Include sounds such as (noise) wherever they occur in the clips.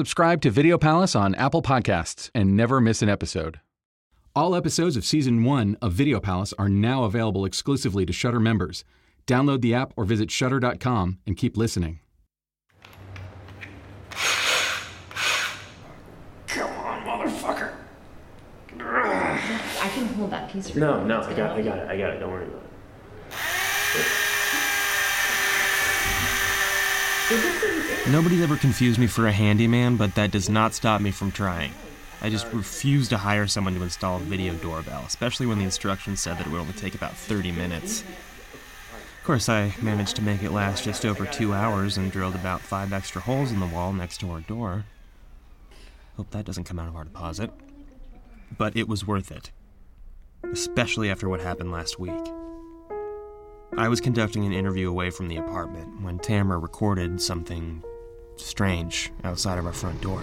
Subscribe to Video Palace on Apple Podcasts and never miss an episode. All episodes of Season 1 of Video Palace are now available exclusively to Shudder members. Download the app or visit Shudder.com and keep listening. Come on, motherfucker. I can hold that piece for No, you. no, It's I gonna got, I help got it, I got it. Don't worry about it. Nobody's ever confused me for a handyman, but that does not stop me from trying. I just refuse to hire someone to install a video doorbell, especially when the instructions said that it would only take about 30 minutes. Of course, I managed to make it last just over two hours and drilled about five extra holes in the wall next to our door. Hope that doesn't come out of our deposit. But it was worth it, especially after what happened last week. I was conducting an interview away from the apartment when Tamra recorded something strange outside of our front door.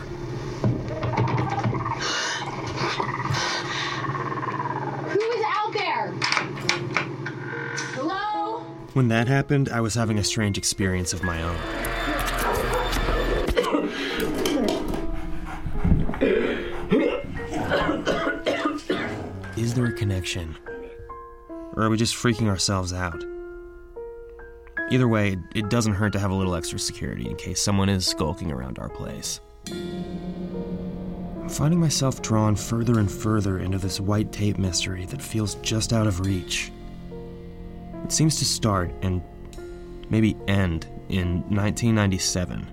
Who is out there? Hello? When that happened, I was having a strange experience of my own. Is there a connection? Or are we just freaking ourselves out? Either way, it doesn't hurt to have a little extra security in case someone is skulking around our place. I'm finding myself drawn further and further into this white tape mystery that feels just out of reach. It seems to start and maybe end in 1997.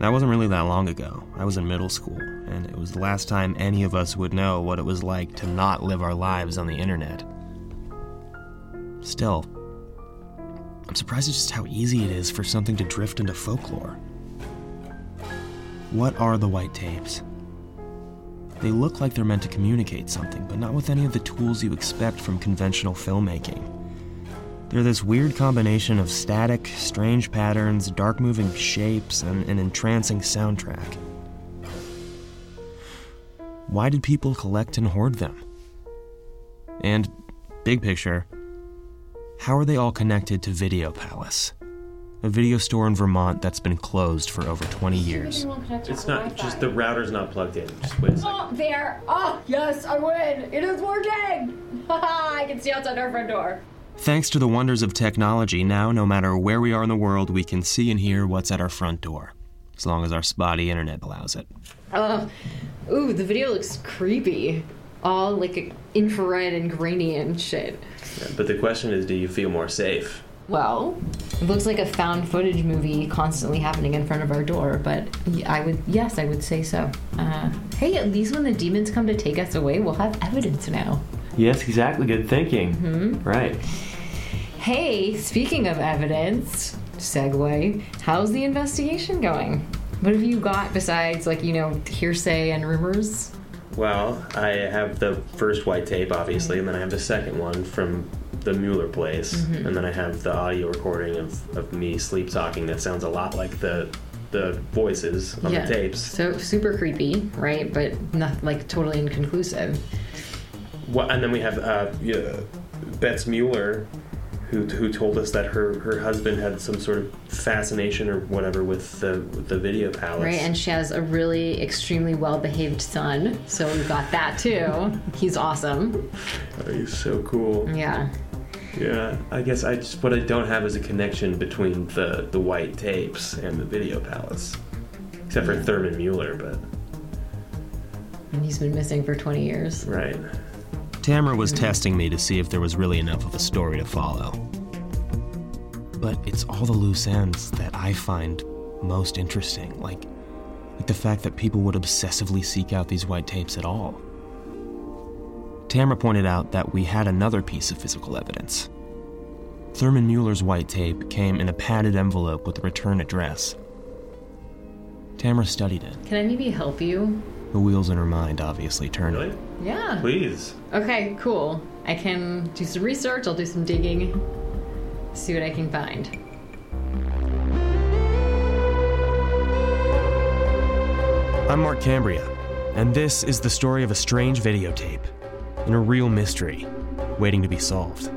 That wasn't really that long ago. I was in middle school, and it was the last time any of us would know what it was like to not live our lives on the internet. Still, I'm surprised at just how easy it is for something to drift into folklore. What are the white tapes? They look like they're meant to communicate something, but not with any of the tools you expect from conventional filmmaking. They're this weird combination of static, strange patterns, dark moving shapes, and an entrancing soundtrack. Why did people collect and hoard them? And, big picture, how are they all connected to Video Palace? A video store in Vermont that's been closed for over 20 years. It's not, just the router's not plugged in. Just wait a second. Oh, there. Oh, yes, I win. It is working. (laughs) I can see outside our front door. Thanks to the wonders of technology, now no matter where we are in the world, we can see and hear what's at our front door, as long as our spotty internet allows it. Uh, ooh, the video looks creepy. All like infrared and grainy and shit. Yeah, But the question is, do you feel more safe? Well, it looks like a found footage movie constantly happening in front of our door, but I would, yes, I would say so. Uh, hey, at least when the demons come to take us away, we'll have evidence now. Yes, exactly. Good thinking. Mm-hmm. Right. Hey, speaking of evidence, segue, how's the investigation going? What have you got besides, like, you know, hearsay and rumors? Well, I have the first white tape, obviously, and then I have the second one from the Mueller place, Mm-hmm. and then I have the audio recording of, of me sleep talking that sounds a lot like the the voices on the tapes. So super creepy, right? But not like totally inconclusive. Well, and then we have uh, yeah, Betts Mueller, who who told us that her, her husband had some sort of fascination or whatever with the with the video palace. Right, and she has a really extremely well behaved son, so we've got that too. He's awesome. Oh, he's so cool. Yeah. Yeah, I guess I just what I don't have is a connection between the the white tapes and the video palace, except for Thurman Mueller. But And he's been missing for 20 years. right, Tamra was testing me to see if there was really enough of a story to follow. But it's all the loose ends that I find most interesting, like, like the fact that people would obsessively seek out these white tapes at all. Tamra pointed out that we had another piece of physical evidence. Thurman Mueller's white tape came in a padded envelope with a return address. Tamra studied it. Can I maybe help you? The wheels in her mind obviously turned. really, Yeah. please. Okay, cool. I can do some research, I'll do some digging, see what I can find. I'm Mark Cambria, and this is the story of a strange videotape and a real mystery waiting to be solved.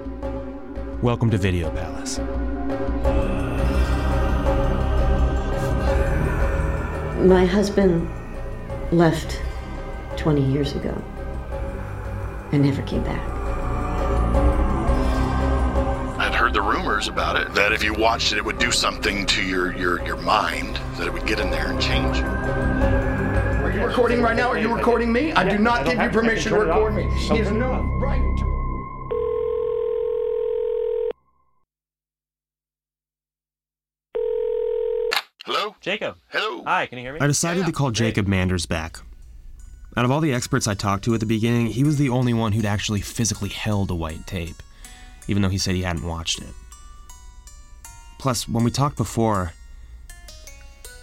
Welcome to Video Palace. My husband left 20 years ago and never came back. I'd heard the rumors about it that if you watched it, it would do something to your, your, your mind, that it would get in there and change you. Are you recording right now? Are you recording me? I do not give you permission to record me. He has no right to. Hello? Jacob. Hello? Hi, can you hear me? I decided to call Jacob Manders back. Out of all the experts I talked to at the beginning, he was the only one who'd actually physically held a white tape, even though he said he hadn't watched it. Plus, when we talked before,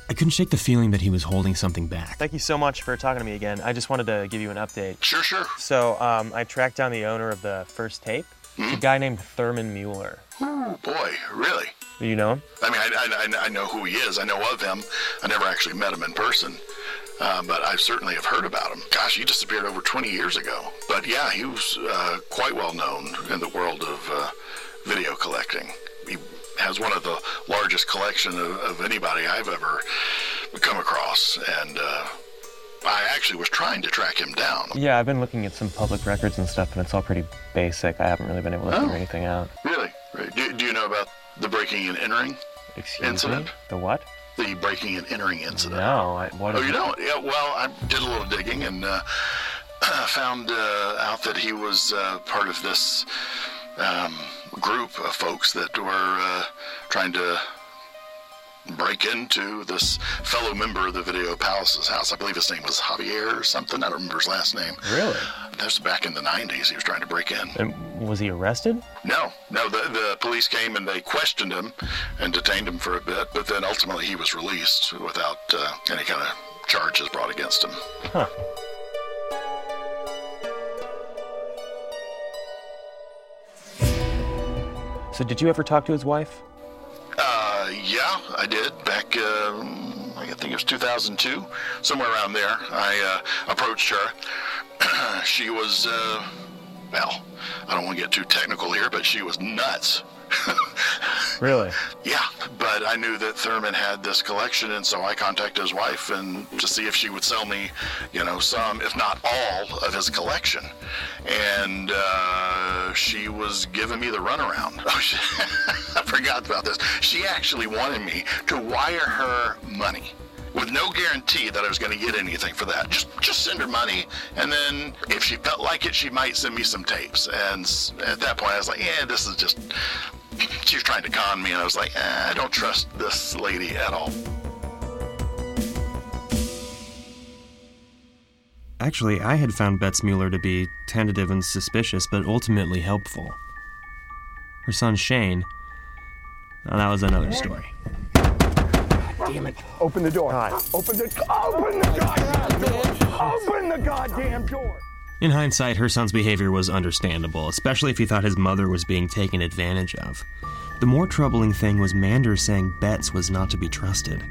I couldn't shake the feeling that he was holding something back. Thank you so much for talking to me again. I just wanted to give you an update. Sure, sure. So, um, I tracked down the owner of the first tape. It's a guy named Thurman Mueller. Oh, boy, really? Do you know him? I mean, I, I, I know who he is. I know of him. I never actually met him in person. Uh, but I certainly have heard about him. Gosh, he disappeared over 20 years ago. But yeah, he was uh, quite well known in the world of uh, video collecting. He has one of the largest collection of, of anybody I've ever come across, and uh, I actually was trying to track him down. Yeah, I've been looking at some public records and stuff, and it's all pretty basic. I haven't really been able to Oh. figure anything out. Really? Do, do you know about the breaking and entering Excuse incident? me? The what? The breaking and entering incident. No, I, what Oh, you it? don't? Yeah, well, I did a little digging and uh, (clears throat) found uh, out that he was uh, part of this um, group of folks that were uh, trying to break into this fellow member of the Video Palace's house. I believe his name was Javier or something. I don't remember his last name. Really? That's back in the 90s. He was trying to break in. And was he arrested? No, no, the, the police came and they questioned him and detained him for a bit, but then ultimately he was released without uh, any kind of charges brought against him. Huh. So, did you ever talk to his wife? I did back. Um, I think it was 2002, somewhere around there. I uh, approached her. (clears throat) she was, uh, well, I don't want to get too technical here, but she was nuts. (laughs) Really? Yeah, but I knew that Thurman had this collection, and so I contacted his wife and to see if she would sell me, you know, some, if not all, of his collection. And uh, she was giving me the runaround. Oh, (laughs) she, I forgot about this. She actually wanted me to wire her money. With no guarantee that I was going to get anything for that. Just, just send her money, and then if she felt like it, she might send me some tapes. And at that point, I was like, "Yeah, this is just she was trying to con me, and I was like, eh, I don't trust this lady at all. Actually, I had found Betts Mueller to be tentative and suspicious, but ultimately helpful. Her son Shane, well, that was another story. Damn it. Open the door. Open the Open the goddamn door. Open the goddamn door. In hindsight, her son's behavior was understandable, especially if he thought his mother was being taken advantage of. The more troubling thing was Manders saying Betts was not to be trusted.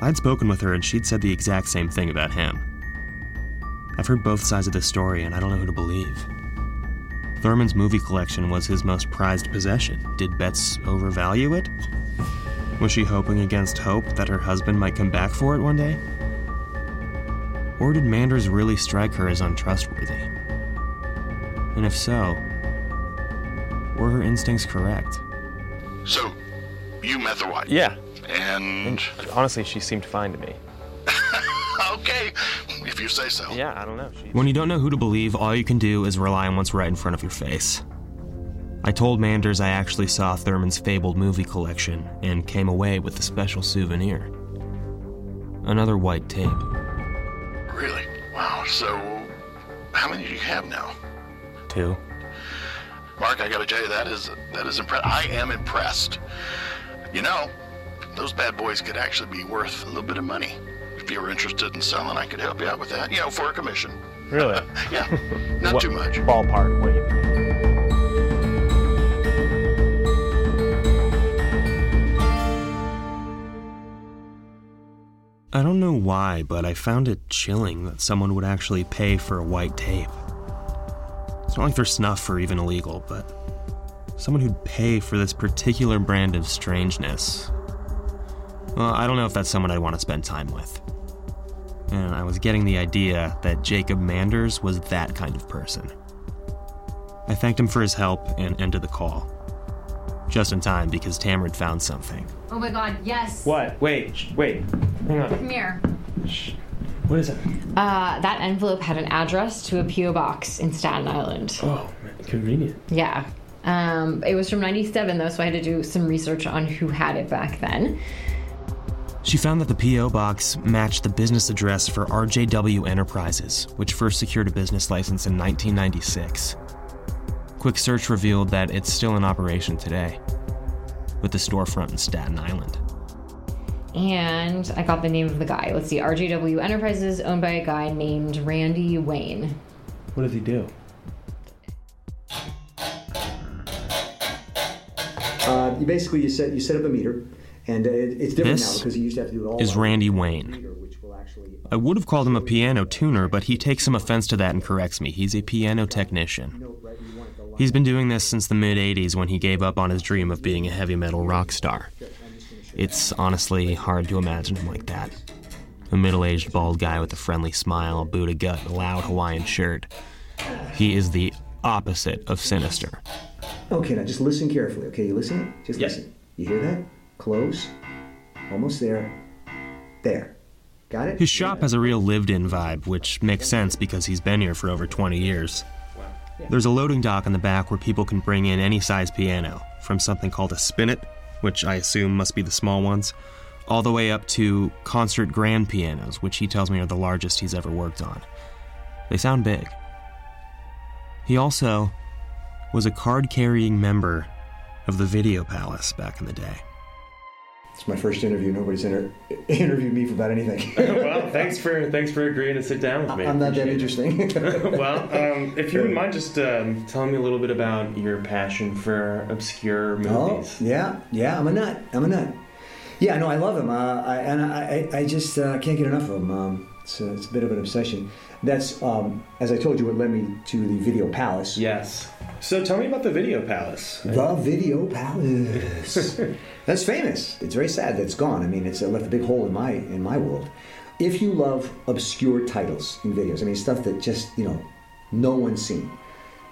I'd spoken with her and she'd said the exact same thing about him. I've heard both sides of this story and I don't know who to believe. Thurman's movie collection was his most prized possession. Did Betts overvalue it? Was she hoping against hope that her husband might come back for it one day? Or did Manders really strike her as untrustworthy? And if so, were her instincts correct? So, you met the wife. Yeah. And, Honestly, she seemed fine to me. (laughs) okay, if you say so. Yeah, I don't know. She, When you don't know who to believe, all you can do is rely on what's right in front of your face. I told Manders I actually saw Thurman's fabled movie collection and came away with a special souvenir another white tape. Really? Wow. So, how many do you have now? Two. Mark, I gotta tell you, that is, that is impressed. I am impressed. You know, those bad boys could actually be worth a little bit of money. If you were interested in selling, I could help you out with that, you know, for a commission. Really? (laughs) Yeah, not What- too much. Ballpark. What why, but I found it chilling that someone would actually pay for a white tape. It's not like they're snuff or even illegal, but someone who'd pay for this particular brand of strangeness. Well, I don't know if that's someone I'd want to spend time with. And I was getting the idea that Jacob Manders was that kind of person. I thanked him for his help and ended the call. Just in time because Tamra had found something. Oh my god, yes. What? Wait, sh- wait. Hang on. Come here. What is it? Uh, that envelope had an address to a P.O. box in Staten Island. Oh, convenient. Yeah. Um, it was from 97, though, so I had to do some research on who had it back then. She found that the P.O. box matched the business address for RJW Enterprises, which first secured a business license in 1996. Quick search revealed that it's still in operation today, with the storefront in Staten Island. And I got the name of the guy. Let's see, RJW Enterprises, owned by a guy named Randy Wane. What does he do? Uh, you basically you set you set up a meter, and uh, it, it's different now because you used to have to do it all. is Randy Wane. meter, which will I would have called him a piano tuner, but he takes some offense to that and corrects me. He's a piano technician. He's been doing this since the mid 80s when he gave up on his dream of being a heavy metal rock star. It's honestly hard to imagine him like that. A middle aged bald guy with a friendly smile, a Buddha gut, and a loud Hawaiian shirt. He is the opposite of sinister. Okay, now just listen carefully. Okay, you listen. Just Yes. listen. You hear that? Close. Almost there. There. Got it. His shop has a real lived in vibe, which makes sense because he's been here for over 20 years. There's a loading dock in the back where people can bring in any size piano, from something called a spinet, which I assume must be the small ones, all the way up to concert grand pianos, which he tells me are the largest he's ever worked on. They sound big. He also was a card carrying member of the Video Palace back in the day. It's my first interview. Nobody's inter- (laughs) interviewed me for about anything. (laughs) well, thanks for thanks for agreeing to sit down with me. I'm not that interesting. (laughs) well, um, if you wouldn't mind just um, telling me a little bit about your passion for obscure movies. Oh, yeah, yeah. I'm a nut. I'm a nut. Yeah, no, I love him, uh, I, and I, I, I just uh, can't get enough of them. Um, it's, a, it's a bit of an obsession. That's, um, as I told you, what led me to the Video Palace. Yes. So tell me about the Video Palace. The Video Palace. That's famous. It's very sad that it's gone. I mean, it's left a big hole in my in my world. If you love obscure titles in videos, I mean, stuff that just you know no one's seen,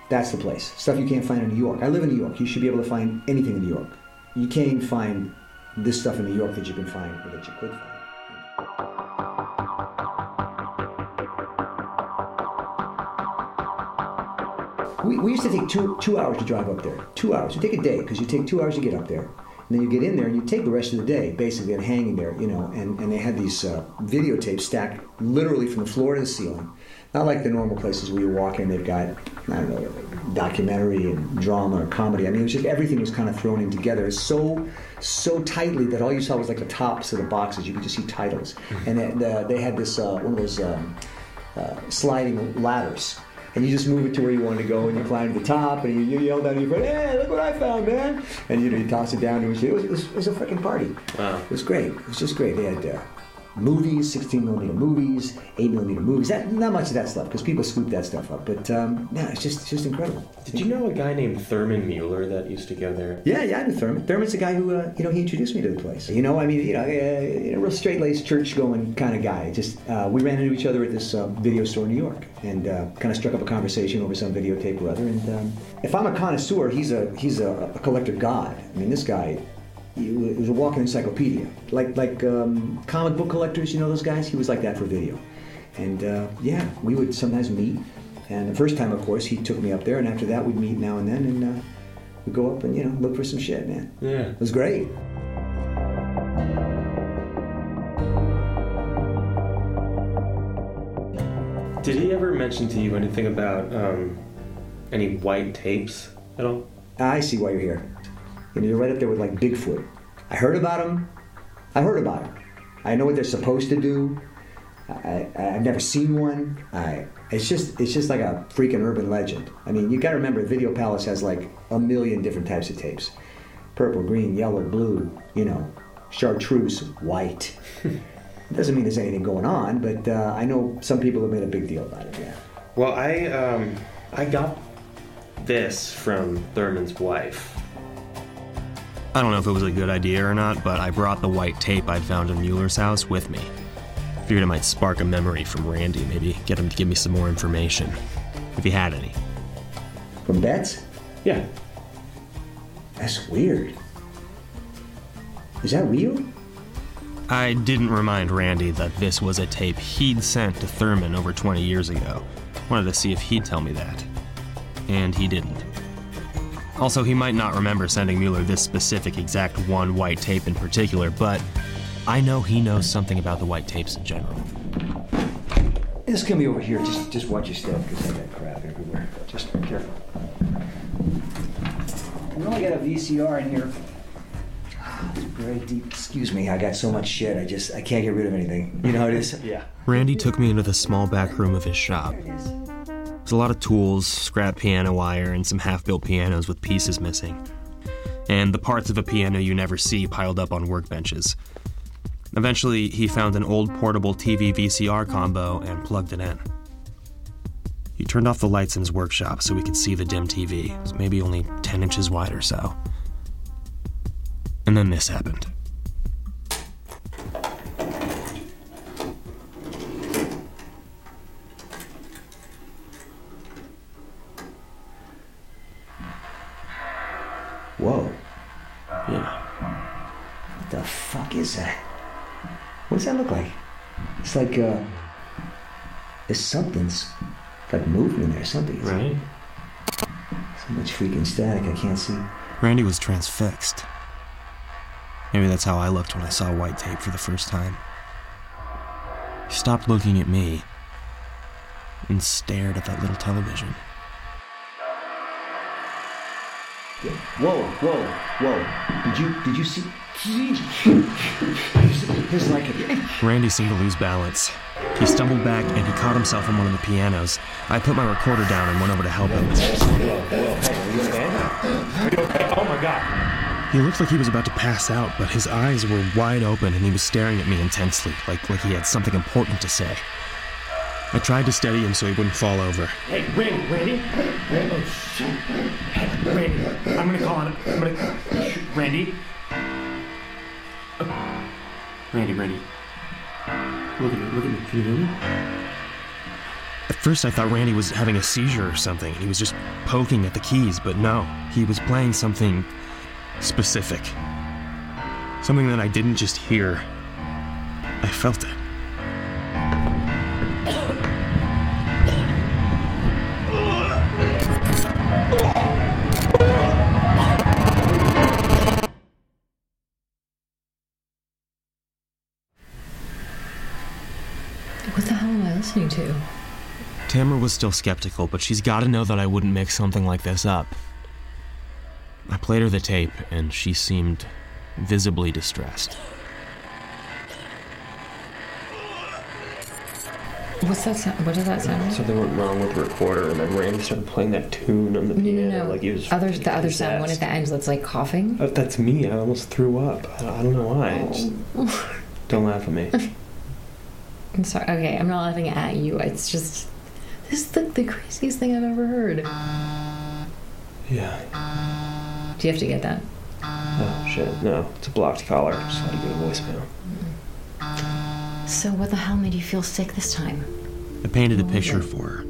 that's the place. Stuff you can't find in New York. I live in New York. You should be able to find anything in New York. You can't find this stuff in New York that you can find or that you could find. We, we used to take two two hours to drive up there. Two hours. You take a day because you take two hours to get up there, and then you get in there and you take the rest of the day basically hanging there, you know. And, and they had these uh, videotapes stacked literally from the floor to the ceiling, not like the normal places where you walk in. They've got I don't know documentary and drama or comedy. I mean, it was just everything was kind of thrown in together. It's so so tightly that all you saw was like the tops of the boxes. You could just see titles, and then, uh, they had this uh, one of those. Um, uh, sliding ladders. And you just move it to where you want to go, and you climb to the top, and you, you yell down to your friend, "Hey, look what I found, man!" And you know you toss it down to it. Was, it, was, it was a freaking party. Wow. It was great. It was just great. They had uh, movies, 16 millimeter movies, 8 millimeter movies. That, not much of that stuff because people scoop that stuff up. But um, yeah, it's just it's just incredible. Did you know a guy named Thurman Mueller that used to go there? Yeah, yeah, I knew Thurman. Thurman's the guy who, uh, you know, he introduced me to the place. You know, I mean, you know, uh, you know real straight-laced, church-going kind of guy. Just uh, we ran into each other at this uh, video store in New York, and uh, kind of struck up a conversation over some videotape or other. And um, if I'm a connoisseur, he's a he's a, a collector god. I mean, this guy. He was a walking encyclopedia, like like um, comic book collectors. You know those guys. He was like that for video, and uh, yeah, we would sometimes meet. And the first time, of course, he took me up there, and after that, we'd meet now and then, and uh, we go up and you know look for some shit, man. Yeah. It was great. Did he ever mention to you anything about um, any white tapes at all? I see why you're here. You know, you're right up there with like Bigfoot. I heard about them. I heard about them. I know what they're supposed to do. I, I've never seen one. I, it's just it's just like a freaking urban legend. I mean, you got to remember, Video Palace has like a million different types of tapes: purple, green, yellow, blue. You know, chartreuse, white. (laughs) it doesn't mean there's anything going on, but uh, I know some people have made a big deal about it. Yeah. Well, I um, I got this from Thurman's wife. I don't know if it was a good idea or not, but I brought the white tape I'd found in Mueller's house with me. Figured it might spark a memory from Randy, maybe get him to give me some more information, if he had any. From Betts? Yeah. That's weird. Is that real? I didn't remind Randy that this was a tape he'd sent to Thurman over 20 years ago. Wanted to see if he'd tell me that. And he didn't. Also, he might not remember sending Mueller this specific exact one white tape in particular, but I know he knows something about the white tapes in general. This can be over here. Just just watch your step because I got crap everywhere. Just be careful. I know we only got a VCR in here. It's very deep. Excuse me, I got so much shit. I just I can't get rid of anything. You know how it is? Yeah. Randy took me into the small back room of his shop. A lot of tools, scrap piano wire, and some half built pianos with pieces missing. And the parts of a piano you never see piled up on workbenches. Eventually, he found an old portable TV VCR combo and plugged it in. He turned off the lights in his workshop so we could see the dim TV. It was maybe only 10 inches wide or so. And then this happened. What does that look like? It's like uh there's something's like movement there, something. It's Right? So much freaking static I can't see. Randy was transfixed. Maybe that's how I looked when I saw white tape for the first time. He stopped looking at me and stared at that little television. Whoa, whoa, whoa. Did you did you see There's like a Randy seemed to lose balance. He stumbled back and he caught himself on one of the pianos. I put my recorder down and went over to help him. Oh my god. He looked like he was about to pass out, but his eyes were wide open and he was staring at me intensely, like, like he had something important to say. I tried to steady him so he wouldn't fall over. Hey, Randy, Randy? Randy, oh, shit. Hey, Randy, I'm gonna call on I'm gonna. Randy? Uh, Randy, Randy. Look at me, look at me. Can you hear me? At first, I thought Randy was having a seizure or something, and he was just poking at the keys, but no, he was playing something specific. Something that I didn't just hear, I felt it. What the hell am I listening to? Tamra was still skeptical, but she's got to know that I wouldn't make something like this up. I played her the tape, and she seemed visibly distressed. What's that sound? What does that sound like? Something went wrong with the recorder, and then Randy started playing that tune on the No, piano. no, no. Like he was. other, the other sound, one at the end that's like coughing. Oh, that's me. I almost threw up. I I don't know why. Just oh. don't laugh at me. (laughs) I'm sorry. Okay, I'm not laughing at you. It's just this is the, the craziest thing I've ever heard. Yeah. Do you have to get that? Oh shit. No, it's a blocked caller. Just let it go to voicemail. So what the hell made you feel sick this time? I painted a picture for her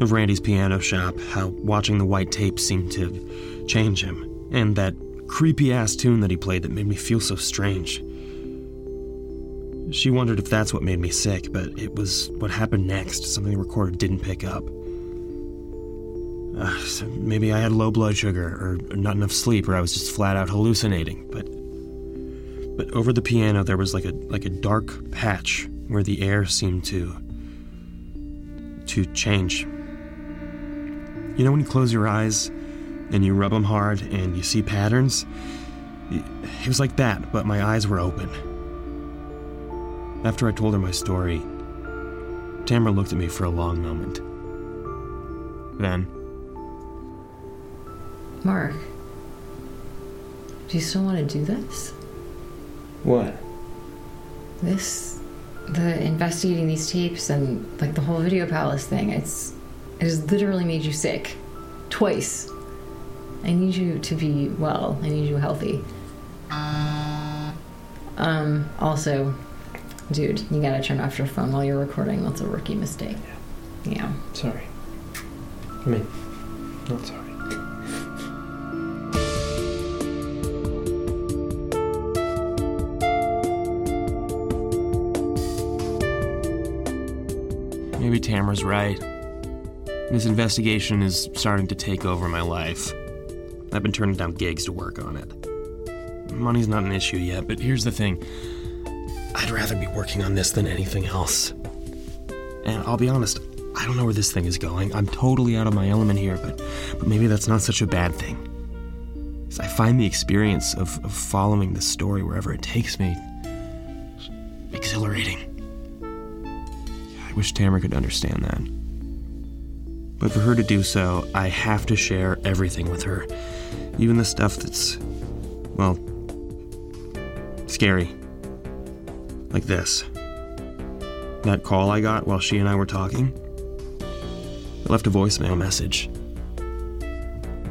of Randy's piano shop, how watching the white tape seemed to change him, and that creepy ass tune that he played that made me feel so strange. She wondered if that's what made me sick, but it was what happened next, something the recorder didn't pick up. Uh, so maybe I had low blood sugar, or not enough sleep, or I was just flat out hallucinating. But, but over the piano there was like a like a dark patch where the air seemed to to change. You know when you close your eyes and you rub them hard and you see patterns? It was like that, but my eyes were open. After I told her my story, Tamra looked at me for a long moment. Then, Mark, do you still want to do this? What? This, the investigating these tapes and like the whole video palace thing. It's it has literally made you sick, twice, I need you to be well. I need you healthy. Um, also, dude, you gotta turn off your phone while you're recording. That's a rookie mistake. Yeah. Sorry. I mean, not sorry. Maybe Tamra's right. This investigation is starting to take over my life. I've been turning down gigs to work on it. Money's not an issue yet, but here's the thing I'd rather be working on this than anything else. And I'll be honest, I don't know where this thing is going. I'm totally out of my element here, but, but maybe that's not such a bad thing. 'Cause I find the experience of, of following the story wherever it takes me exhilarating. I wish Tamra could understand that. But for her to do so, I have to share everything with her. Even the stuff that's, well, scary. Like this. That call I got while she and I were talking. It left a voicemail message.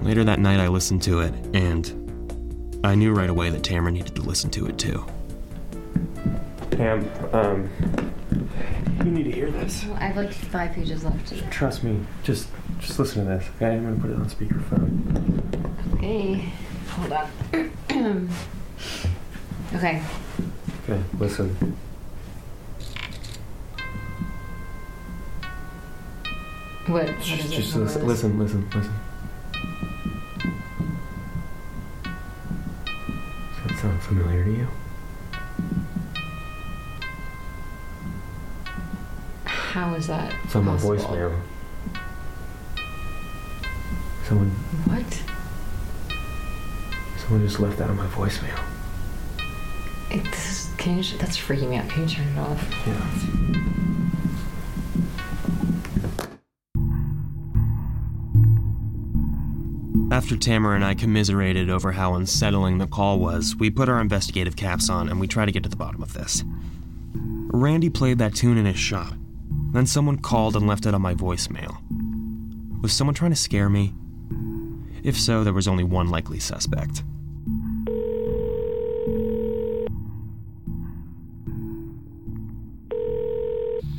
Later that night, I listened to it, and I knew right away that Tamra needed to listen to it too. Tam, um, you need to hear this. I have like five pages left. Trust me. Just, just listen to this. Okay, I'm gonna put it on speakerphone. Okay. Hold on. (clears throat) okay. Okay, listen. What? what Just, just listen, listen, listen, listen. Does that sound familiar to you? How is that? It's on my possible? voicemail. Someone, What? someone just left that on my voicemail. It's, can you? That's freaking me out. Can you turn it off? Yeah. After Tamra and I commiserated over how unsettling the call was, we put our investigative caps on and we tried to get to the bottom of this. Randy played that tune in his shop. Then someone called and left it on my voicemail. Was someone trying to scare me? If so, there was only one likely suspect.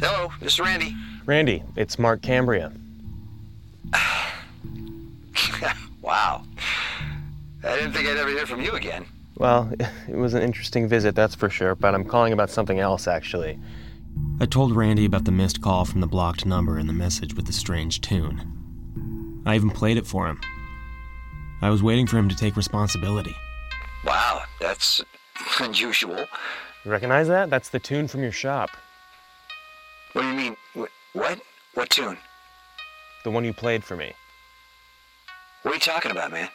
Hello, this is Randy. Randy, it's Mark Cambria. (laughs) wow. I didn't think I'd ever hear from you again. Well, (laughs) it was an interesting visit, that's for sure, but I'm calling about something else, actually. I told Randy about the missed call from the blocked number and the message with the strange tune. I even played it for him. I was waiting for him to take responsibility. Wow, that's unusual. You recognize that? That's the tune from your shop. What do you mean? What? What tune? The one you played for me. What are you talking about, man?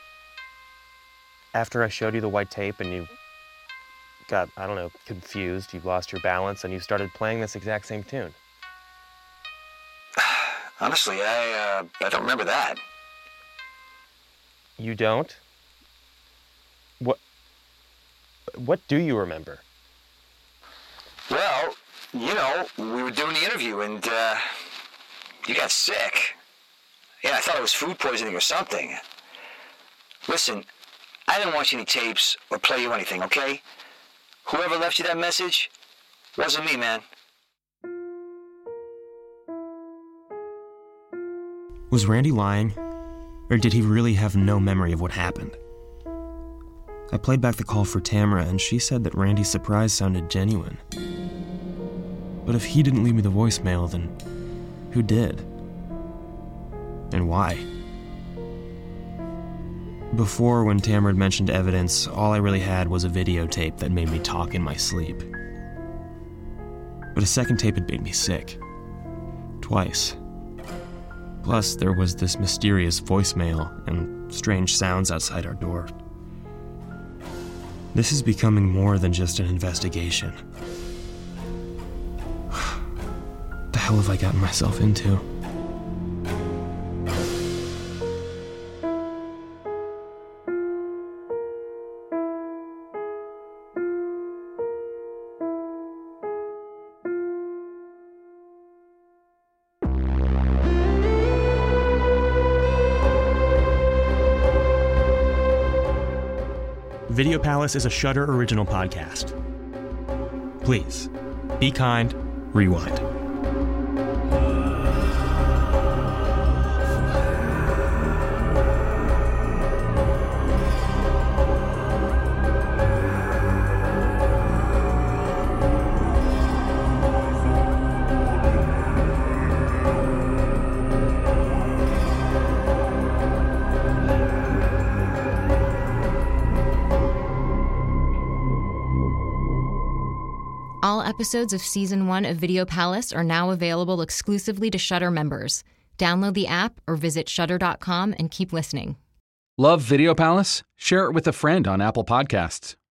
After I showed you the white tape and you got, I don't know, confused, you lost your balance, and you started playing this exact same tune. (sighs) Honestly, I uh, I don't remember that. You don't? What? What do you remember? Well, you know, we were doing the interview and uh, you got sick. Yeah, I thought it was food poisoning or something. Listen, I didn't watch any tapes or play you anything, okay? Whoever left you that message wasn't me, man. Was Randy lying? Or did he really have no memory of what happened? I played back the call for Tamra, and she said that Randy's surprise sounded genuine. But if he didn't leave me the voicemail, then who did? And why? Before, when had mentioned evidence, all I really had was a videotape that made me talk in my sleep. But a second tape had made me sick. Twice. Plus, there was this mysterious voicemail and strange sounds outside our door. This is becoming more than just an investigation. (sighs) the hell have I gotten myself into? Video Palace is a Shudder original podcast. Please, be kind, rewind. Episodes of season one of Video Palace are now available exclusively to Shudder members. Download the app or visit Shudder.com and keep listening. Love Video Palace? Share it with a friend on Apple Podcasts.